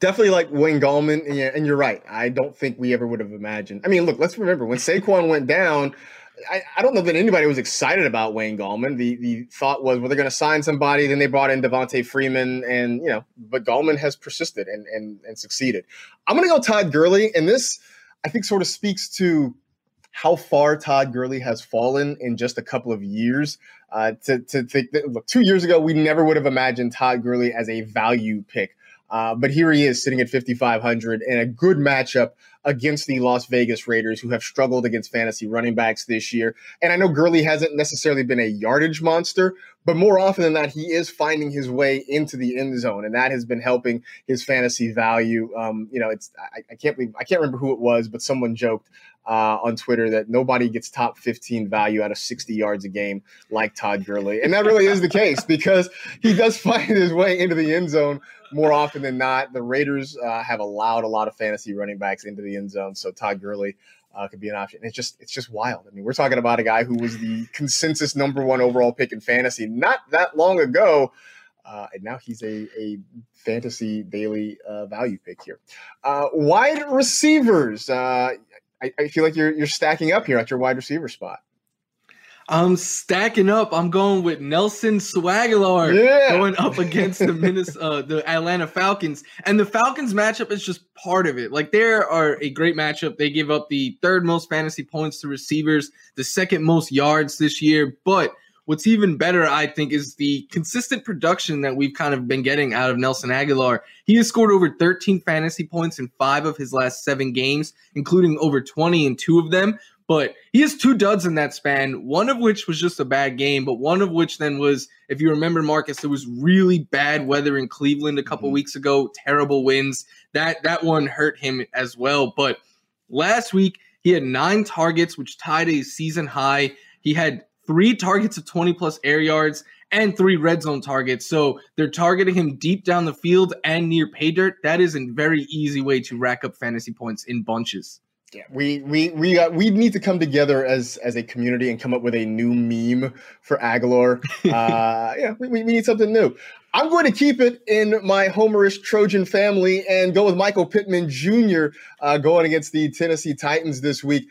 Speaker 2: definitely like Wayne Gallman. And, yeah, and you're right. I don't think we ever would have imagined. I mean, look, let's remember when Saquon went down. I, I, don't know that anybody was excited about Wayne Gallman. The the thought was, well, they're going to sign somebody. Then they brought in Devonta Freeman, and you know, but Gallman has persisted and and, and succeeded. I'm going to go Todd Gurley, and this I think sort of speaks to how far Todd Gurley has fallen in just a couple of years. Uh, to to think that look, two years ago, we never would have imagined Todd Gurley as a value pick uh, but here he is sitting at 5,500 in a good matchup against the Las Vegas Raiders, who have struggled against fantasy running backs this year. And I know Gurley hasn't necessarily been a yardage monster, but more often than not, he is finding his way into the end zone, and that has been helping his fantasy value. Um, you know, it's I, I, can't believe I can't remember who it was, but someone joked uh, on Twitter that nobody gets top 15 value out of 60 yards a game like Todd Gurley, and that really is the case because he does find his way into the end zone more often than not. The Raiders uh, have allowed a lot of fantasy running backs into the end zone, so Todd Gurley uh, could be an option. It's just it's just wild. I mean, we're talking about a guy who was the consensus number one overall pick in fantasy not that long ago. Uh, and now he's a, a fantasy daily uh, value pick here. Uh, wide receivers. I, I, feel like you're you're stacking up here at your wide receiver spot.
Speaker 4: I'm stacking up. I'm going with Nelson Agholor yeah. going up against the Minnesota, uh, the Atlanta Falcons, and the Falcons matchup is just part of it. Like they are a great matchup. They give up the third most fantasy points to receivers, the second most yards this year. But what's even better, I think, is the consistent production that we've kind of been getting out of Nelson Agholor. He has scored over 13 fantasy points in five of his last seven games, including over 20 in two of them but he has two duds in that span, one of which was just a bad game, but one of which then was, if you remember, Marcas, it was really bad weather in Cleveland a couple mm-hmm. weeks ago, terrible winds. That that one hurt him as well. But last week he had nine targets, which tied a season high. He had three targets of 20 plus air yards and three red zone targets. So they're targeting him deep down the field and near pay dirt. That is a very easy way to rack up fantasy points in bunches.
Speaker 2: Yeah, we we we uh, we need to come together as as a community and come up with a new meme for Agholor. Uh, yeah, we, we need something new. I'm going to keep it in my Homerish Trojan family and go with Michael Pittman Jr. Uh, going against the Tennessee Titans this week.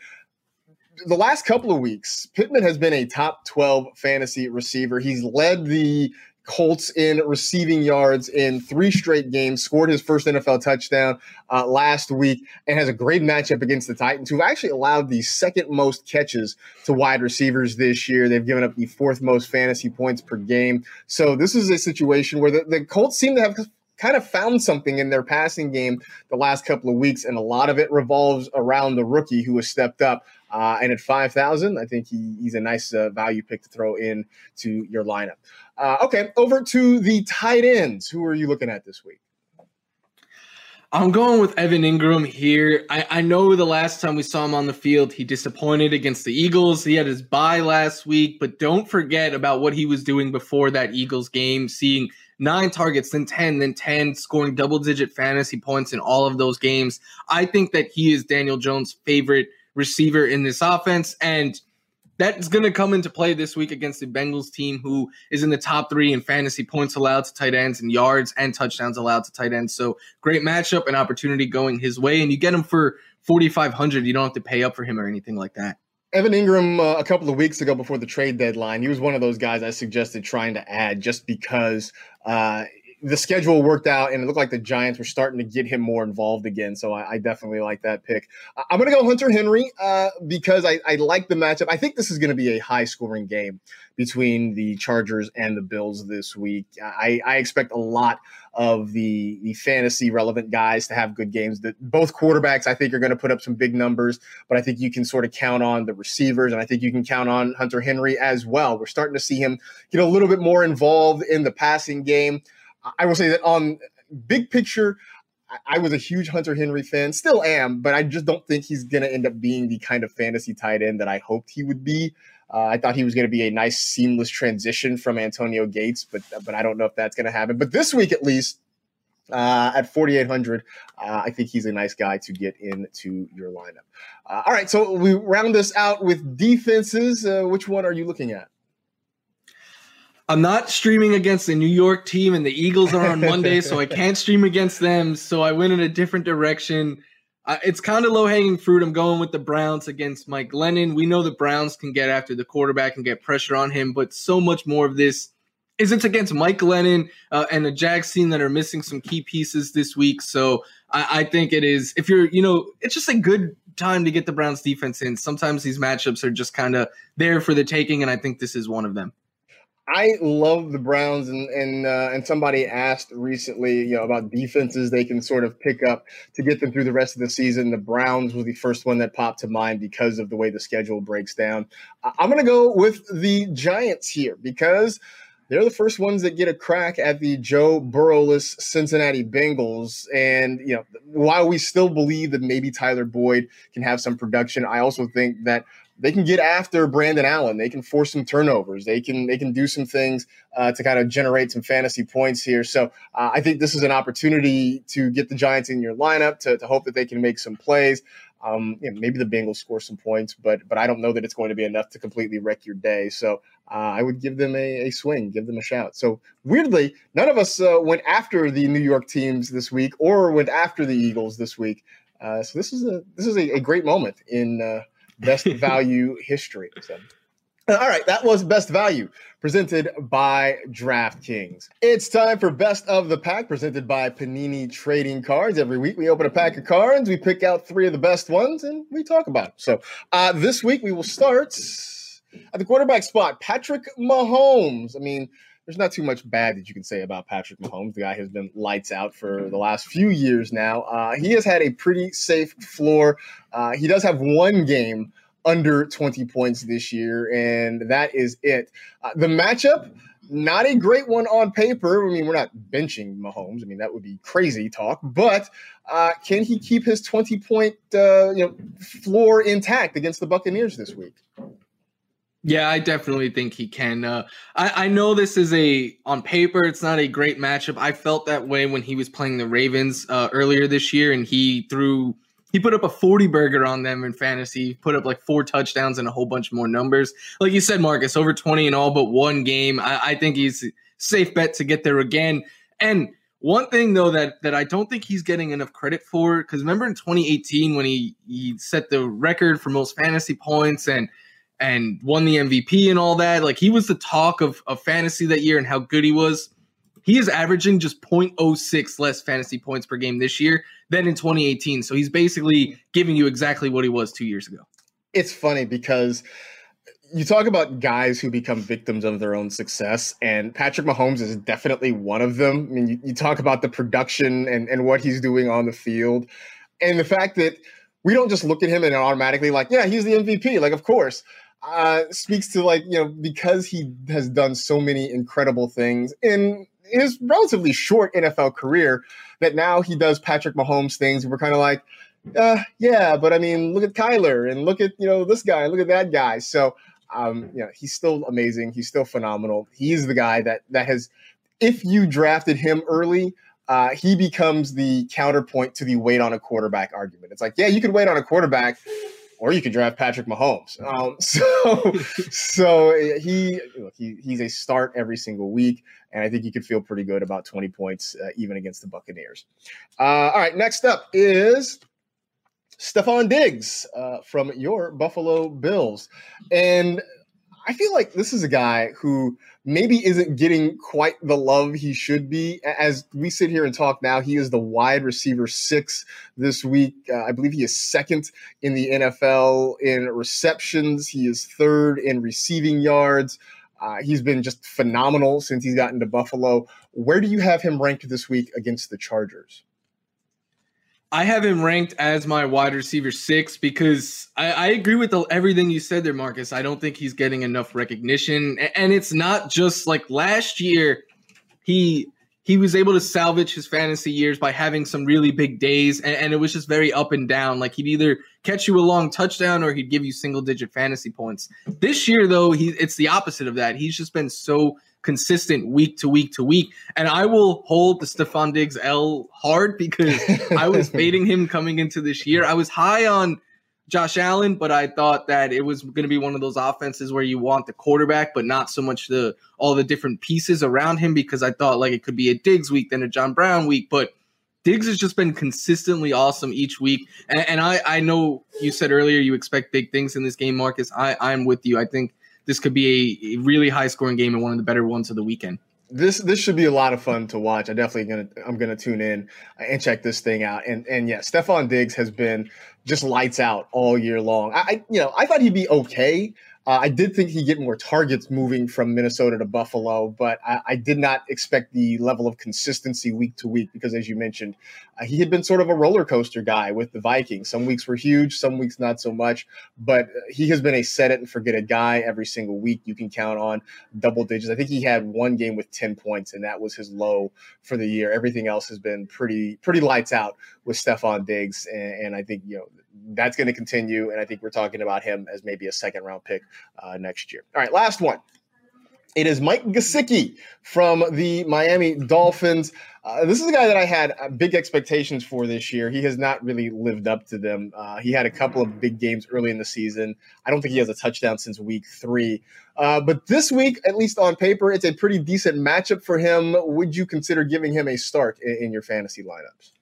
Speaker 2: The last couple of weeks, Pittman has been a top 12 fantasy receiver. He's led the Colts in receiving yards in three straight games, scored his first NFL touchdown uh, last week, and has a great matchup against the Titans, who've actually allowed the second most catches to wide receivers this year. They've given up the fourth most fantasy points per game. So this is a situation where the, the Colts seem to have kind of found something in their passing game the last couple of weeks, and a lot of it revolves around the rookie who has stepped up. Uh, and at 5,000, I think he, he's a nice uh, value pick to throw in to your lineup. Uh, okay, over to the tight ends. Who are you looking at this week?
Speaker 4: I'm going with Evan Engram here. I, I, know the last time we saw him on the field, he disappointed against the Eagles. He had his bye last week, but don't forget about what he was doing before that Eagles game, seeing nine targets, then 10, then 10, scoring double digit fantasy points in all of those games. I think that he is Daniel Jones' favorite receiver in this offense. And that's going to come into play this week against the Bengals team, who is in the top three in fantasy points allowed to tight ends and yards and touchdowns allowed to tight ends. So great matchup and opportunity going his way. And you get him for 4,500. You don't have to pay up for him or anything like that.
Speaker 2: Evan Engram, uh, a couple of weeks ago before the trade deadline, he was one of those guys I suggested trying to add just because uh, the schedule worked out and it looked like the Giants were starting to get him more involved again. So I, I definitely like that pick. I'm going to go Hunter Henry uh, because I, I, like the matchup. I think this is going to be a high scoring game between the Chargers and the Bills this week. I, I expect a lot of the, the fantasy relevant guys to have good games. Both quarterbacks I think are going to put up some big numbers, but I think you can sort of count on the receivers and I think you can count on Hunter Henry as well. We're starting to see him get a little bit more involved in the passing game. I will say that on big picture, I was a huge Hunter Henry fan, still am, but I just don't think he's going to end up being the kind of fantasy tight end that I hoped he would be. Uh, I thought he was going to be a nice seamless transition from Antonio Gates, but but I don't know if that's going to happen. But this week, at least, uh, at 4,800, uh, I think he's a nice guy to get into your lineup. Uh, all right, so we round this out with defenses. Uh, which one are you looking at?
Speaker 4: I'm not streaming against the New York team, and the Eagles are on Monday, so I can't stream against them. So I went in a different direction. Uh, it's kind of low hanging fruit. I'm going with the Browns against Mike Glennon. We know the Browns can get after the quarterback and get pressure on him, but so much more of this isn't against Mike Glennon uh, and the Jags team that are missing some key pieces this week. So I, I think it is, if you're, you know, it's just a good time to get the Browns defense in. Sometimes these matchups are just kind of there for the taking, and I think this is one of them.
Speaker 2: I love the Browns, and and uh, and somebody asked recently, you know, about defenses they can sort of pick up to get them through the rest of the season. The Browns was the first one that popped to mind because of the way the schedule breaks down. I'm going to go with the Giants here because they're the first ones that get a crack at the Joe Burrowless Cincinnati Bengals. And, you know, while we still believe that maybe Tyler Boyd can have some production, I also think that they can get after Brandon Allen. They can force some turnovers. They can they can do some things uh, to kind of generate some fantasy points here. So uh, I think this is an opportunity to get the Giants in your lineup to, to hope that they can make some plays. Um, maybe the Bengals score some points, but but I don't know that it's going to be enough to completely wreck your day. So uh, I would give them a, a, swing, give them a shout. So weirdly, none of us uh, went after the New York teams this week or went after the Eagles this week. Uh, so this is a this is a, a great moment in uh, best value history. So. All right, that was best value presented by DraftKings. It's time for best of the pack presented by Panini Trading Cards. Every week we open a pack of cards, we pick out three of the best ones, and we talk about it. So uh, this week we will start at the quarterback spot. Patrick Mahomes. I mean, there's not too much bad that you can say about Patrick Mahomes. The guy has been lights out for the last few years now. Uh, he has had a pretty safe floor. Uh, he does have one game under 20 points this year, and that is it. Uh, the matchup, not a great one on paper. I mean, we're not benching Mahomes. I mean, that would be crazy talk. But uh, can he keep his 20 point uh, you know floor intact against the Buccaneers this week?
Speaker 4: Yeah, I definitely think he can. Uh, I, I know this is a on paper, it's not a great matchup. I felt that way when he was playing the Ravens uh, earlier this year, and he threw he put up a 40 burger on them in fantasy, put up like four touchdowns and a whole bunch more numbers. Like you said, Marcas, over 20 in all but one game. I, I think he's safe bet to get there again. And One thing though that that I don't think he's getting enough credit for because remember in 2018 when he he set the record for most fantasy points and and won the MVP and all that, like he was the talk of of fantasy that year and how good he was. He is averaging just 0.06 less fantasy points per game this year than in 2018. So he's basically giving you exactly what he was two years ago.
Speaker 2: It's funny because you talk about guys who become victims of their own success, and Patrick Mahomes is definitely one of them. I mean, you, you, talk about the production and, and what he's doing on the field, and the fact that we don't just look at him and automatically like, yeah, he's the MVP. Like, of course, uh, speaks to like you know because he has done so many incredible things in his relatively short NFL career that now he does Patrick Mahomes things. We're kind of like, uh, yeah, but I mean, look at Kyler and look at you know this guy, look at that guy. So um, you know, he's still amazing. He's still phenomenal. He's the guy that that has, if you drafted him early, uh, he becomes the counterpoint to the wait on a quarterback argument. It's like, yeah, you could wait on a quarterback, or you could draft Patrick Mahomes. Um, so, so he, he he's a start every single week, and I think you could feel pretty good about 20 points uh, even against the Buccaneers. Uh, all right, next up is Stefon Diggs uh, from your Buffalo Bills. And I feel like this is a guy who maybe isn't getting quite the love he should be. As we sit here and talk now, he is the wide receiver six this week. Uh, I believe he is second in the NFL in receptions, he is third in receiving yards. Uh, he's been just phenomenal since he's gotten to Buffalo. Where do you have him ranked this week against the Chargers?
Speaker 4: I have him ranked as my wide receiver six because I, I agree with the, everything you said there, Marcas. I don't think he's getting enough recognition, and it's not just like last year. He he was able to salvage his fantasy years by having some really big days, and, and it was just very up and down. Like he'd either catch you a long touchdown or he'd give you single digit fantasy points. This year, though, he it's the opposite of that. He's just been so consistent week to week to week. And I will hold the Stefon Diggs L hard because I was fading him coming into this year. I was high on Josh Allen, but I thought that it was going to be one of those offenses where you want the quarterback, but not so much the all the different pieces around him because I thought like it could be a Diggs week, then a John Brown week, but Diggs has just been consistently awesome each week. And, and I, I know you said earlier you expect big things in this game, Marcas. I, I'm with you. I think this could be a, really high scoring game and one of the better ones of the weekend
Speaker 2: this this should be a lot of fun to watch. I definitely gonna I'm gonna tune in and check this thing out. And and yeah, Stefon Diggs has been just lights out all year long. I you know I thought he'd be okay. Uh, I did think he'd get more targets moving from Minnesota to Buffalo, but I, I, did not expect the level of consistency week to week because, as you mentioned, uh, he had been sort of a roller coaster guy with the Vikings. Some weeks were huge, some weeks not so much, but he has been a set it and forget it guy every single week. You can count on double digits. I think he had one game with 10 points, and that was his low for the year. Everything else has been pretty, pretty lights out with Stefon Diggs, and, and I think, you know, that's going to continue. And I think we're talking about him as maybe a second round pick uh, next year. All right, last one. It is Mike Gesicki from the Miami Dolphins. Uh, this is a guy that I had uh, big expectations for this year. He has not really lived up to them. Uh, he had a couple of big games early in the season. I don't think he has a touchdown since week three. Uh, but this week, at least on paper, it's a pretty decent matchup for him. Would you consider giving him a start in, in your fantasy lineups?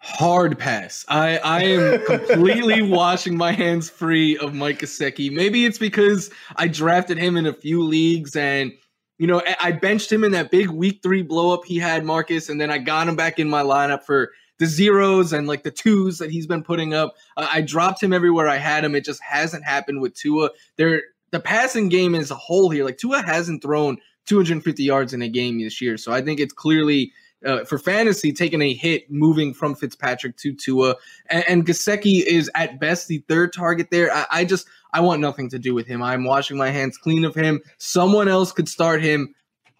Speaker 4: Hard pass. I, I am completely washing my hands free of Mike Gesicki. Maybe it's because I drafted him in a few leagues and you know I benched him in that big week three blow up he had, Marcas, and then I got him back in my lineup for the zeros and like the twos that he's been putting up. Uh, I dropped him everywhere I had him. It just hasn't happened with Tua. There, the passing game as a whole here, like Tua hasn't thrown 250 yards in a game this year, so I think it's clearly uh, for fantasy taking a hit moving from Fitzpatrick to Tua. And, and Gesicki is at best the third target there. I, I, just I want nothing to do with him. I'm washing my hands clean of him. Someone else could start him.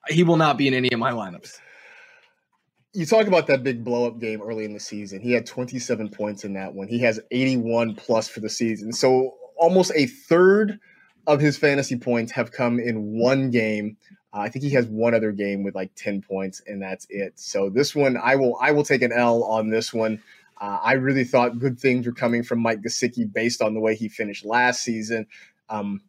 Speaker 4: He will not be in any of my lineups.
Speaker 2: You talk about that big blow up game early in the season. He had 27 points in that one. He has 81 plus for the season. So almost a third of his fantasy points have come in one game uh, I think he has one other game with like 10 points, and that's it. So this one, I will I will take an L on this one. Uh, I really thought good things were coming from Mike Gesicki based on the way he finished last season. Um,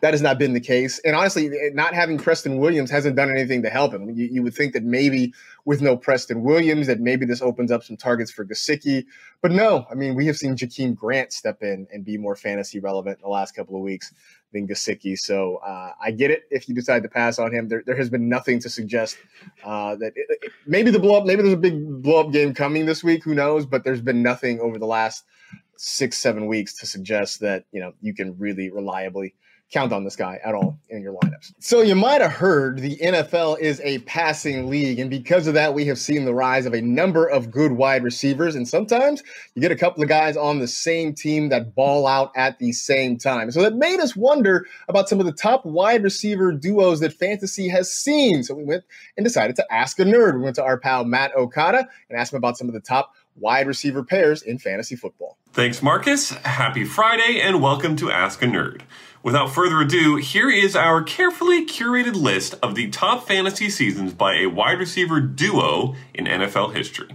Speaker 2: that has not been the case. And honestly, not having Preston Williams hasn't done anything to help him. You, you, would think that maybe with no Preston Williams, that maybe this opens up some targets for Gesicki. But no, I mean, we have seen Jakeem Grant step in and be more fantasy relevant in the last couple of weeks than Gesicki. So uh, I get it if you decide to pass on him. There, there has been nothing to suggest uh, that it, it, maybe the blow up, maybe there's a big blow up game coming this week. Who knows? But there's been nothing over the last six, seven weeks to suggest that you know you can really reliably count on this guy at all in your lineups. So you might have heard the NFL is a passing league. And because of that, we have seen the rise of a number of good wide receivers. And sometimes you get a couple of guys on the same team that ball out at the same time. So that made us wonder about some of the top wide receiver duos that fantasy has seen. So we went and decided to ask a nerd. We went to our pal Matt Okada and asked him about some of the top wide receiver pairs in fantasy football.
Speaker 5: Thanks, Marcus. Happy Friday, and welcome to Ask a Nerd. Without further ado, here is our carefully curated list of the top fantasy seasons by a wide receiver duo in NFL history.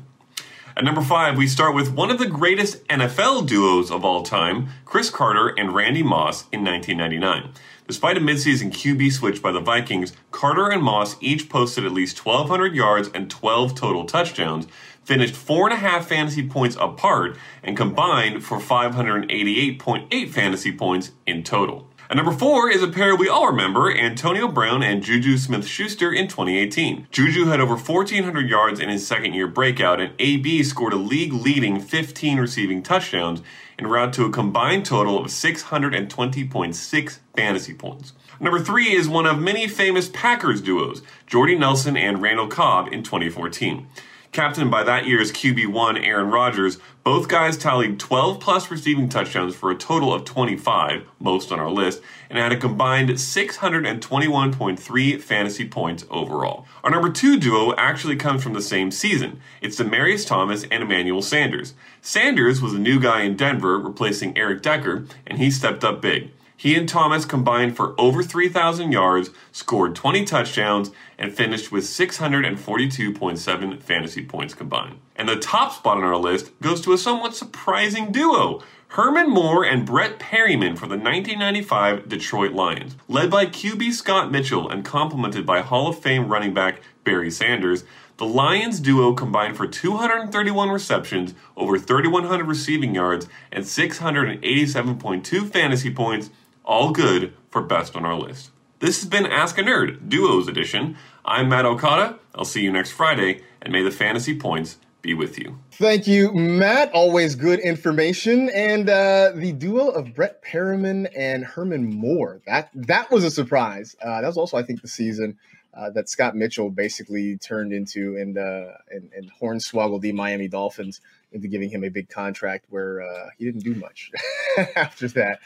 Speaker 5: At number five, we start with one of the greatest NFL duos of all time, Cris Carter and Randy Moss in 1999. Despite a midseason QB switch by the Vikings, Carter and Moss each posted at least 1,200 yards and 12 total touchdowns, finished four and a half fantasy points apart, and combined for 588.8 fantasy points in total. And number four is a pair we all remember Antonio Brown and Juju Smith Schuster in 2018. Juju had over 1,400 yards in his second year breakout, and AB scored a league leading 15 receiving touchdowns en route to a combined total of 620.6 fantasy points. Number three is one of many famous Packers duos, Jordy Nelson and Randall Cobb in 2014 captained by that year's QB1 Aaron Rodgers, both guys tallied 12 plus receiving touchdowns for a total of 25, most on our list, and had a combined 621.3 fantasy points overall. Our number two duo actually comes from the same season. It's Demaryius Thomas and Emmanuel Sanders. Sanders was a new guy in Denver replacing Eric Decker, and he stepped up big. He and Thomas combined for over 3,000 yards, scored 20 touchdowns, and finished with 642.7 fantasy points combined. And the top spot on our list goes to a somewhat surprising duo. Herman Moore and Brett Perriman for the 1995 Detroit Lions. Led by QB Scott Mitchell and complemented by Hall of Fame running back Barry Sanders, the Lions duo combined for 231 receptions, over 3,100 receiving yards, and 687.2 fantasy points all good for best on our list. This has been Ask a Nerd, Duos Edition. I'm Matt Okada. I'll see you next Friday, and may the fantasy points be with you.
Speaker 2: Thank you, Matt. Always good information. And uh, the duo of Brett Perriman and Herman Moore. That that was a surprise. Uh, that was also, I think, the season uh, that Scott Mitchell basically turned into and uh, and, and hornswoggled the Miami Dolphins into giving him a big contract where uh, he didn't do much after that.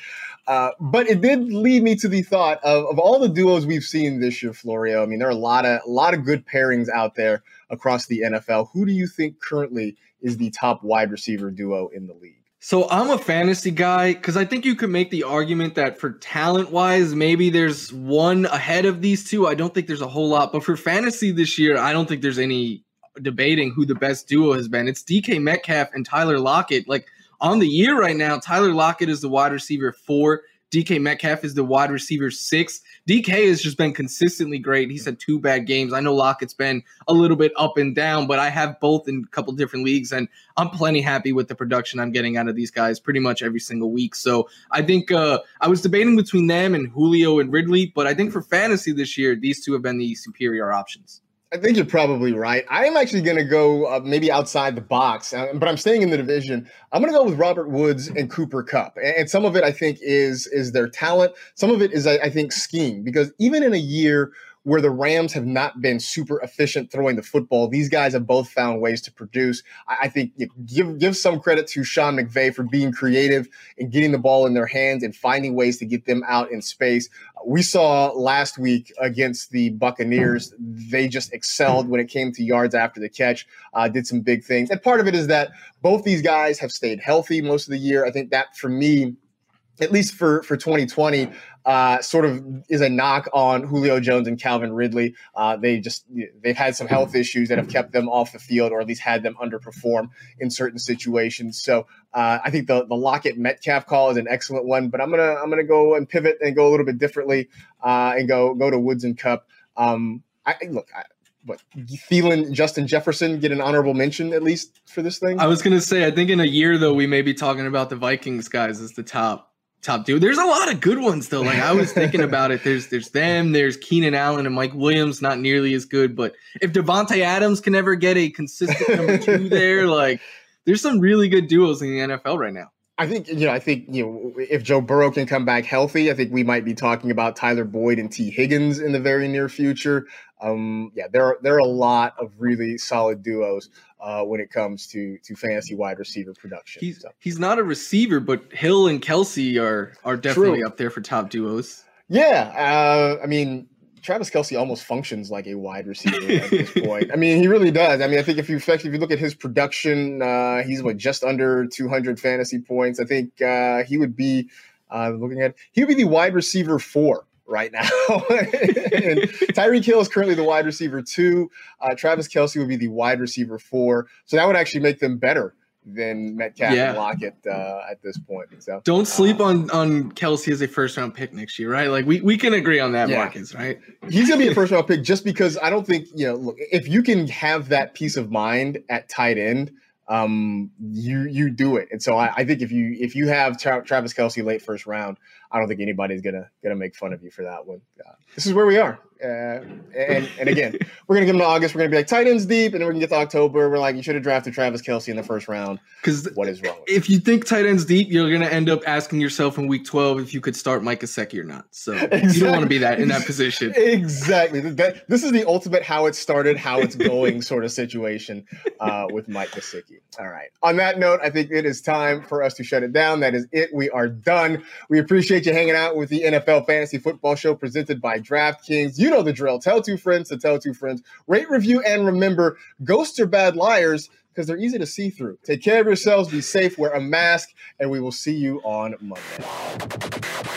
Speaker 2: Uh, but it did lead me to the thought of, of all the duos we've seen this year, Florio. I mean, there are a lot of a lot of good pairings out there across the NFL. Who do you think currently is the top wide receiver duo in the league?
Speaker 4: So I'm a fantasy guy because I think you could make the argument that for talent wise, maybe there's one ahead of these two. I don't think there's a whole lot, but for fantasy this year, I don't think there's any debating who the best duo has been. It's DK Metcalf and Tyler Lockett. Like on the year right now, Tyler Lockett is the wide receiver four. DK Metcalf is the wide receiver six. DK has just been consistently great. He's had two bad games. I know Lockett's been a little bit up and down, but I have both in a couple different leagues, and I'm plenty happy with the production I'm getting out of these guys pretty much every single week. So I think uh, I was debating between them and Julio and Ridley, but I think for fantasy this year, these two have been the superior options.
Speaker 2: I think you're probably right. I am actually going to go uh, maybe outside the box, uh, but I'm staying in the division. I'm going to go with Robert Woods and Cooper Kupp, and some of it I think is is their talent. Some of it is I, I think scheme because even in a year where the Rams have not been super efficient throwing the football, these guys have both found ways to produce. I, I think you give give some credit to Sean McVay for being creative and getting the ball in their hands and finding ways to get them out in space. We saw last week against the Buccaneers, they just excelled when it came to yards after the catch, uh, did some big things. And part of it is that both these guys have stayed healthy most of the year. I think that for me at least for for 2020, uh, sort of is a knock on Julio Jones and Calvin Ridley. Uh, they just they've had some health issues that have kept them off the field, or at least had them underperform in certain situations. So uh, I think the the Lockett Metcalf call is an excellent one, but I'm gonna I'm gonna go and pivot and go a little bit differently uh, and go go to Woods and Kupp. Um, I look. I, what Justin Jefferson get an honorable mention at least for this thing?
Speaker 4: I was gonna say, I think in a year though, we may be talking about the Vikings guys as the top top two. There's a lot of good ones though. Like I was thinking about it. There's there's them. There's Keenan Allen and Mike Williams. Not nearly as good, but if Davante Adams can ever get a consistent number two there, like there's some really good duos in the NFL right now.
Speaker 2: I think you know. I think you know if Joe Burrow can come back healthy, I think we might be talking about Tyler Boyd and Tee Higgins in the very near future. Um, yeah, there are there are a lot of really solid duos uh, when it comes to to fantasy wide receiver production.
Speaker 4: He's so. he's not a receiver, but Hill and Kelce are are definitely True. up there for top duos.
Speaker 2: Yeah, uh, I mean Travis Kelce almost functions like a wide receiver at this point. I mean, he really does. I mean, I think if you if you look at his production, uh, he's what just under 200 fantasy points. I think uh, he would be uh, looking at he would be the wide receiver four right now. and Tyreek Hill is currently the wide receiver two. Uh, Travis Kelce would be the wide receiver four. So that would actually make them better than Metcalf yeah. and Lockett uh, at this point. So
Speaker 4: don't sleep uh, on on Kelce as a first round pick next year, right? Like we, we can agree on that, yeah. Marcas, right?
Speaker 2: He's gonna be a first round pick just because I don't think you know. Look, if you can have that peace of mind at tight end, um, you you do it. And so I, I think if you if you have Tra- Travis Kelce late first round, I don't think anybody's gonna gonna make fun of you for that one. Uh, this is where we are. Uh, and and again, we're gonna get them to August. We're gonna be like tight ends deep, and then we're gonna get to October. We're like, you should have drafted Travis Kelce in the first round. Because what is wrong?
Speaker 4: if you think tight ends deep, you're gonna end up asking yourself in week 12 if you could start Mike Gesicki or not. So exactly. you don't want to be that in that position.
Speaker 2: exactly. That, this is the ultimate how it started, how it's going sort of situation uh, with Mike Gesicki. All right. On that note, I think it is time for us to shut it down. That is it. We are done. We appreciate you hanging out with the NFL Fantasy Football Show presented by DraftKings. You know the drill. Tell two friends to tell two friends. Rate, review, and remember ghosts are bad liars because they're easy to see through. Take care of yourselves, be safe, wear a mask, and we will see you on Monday.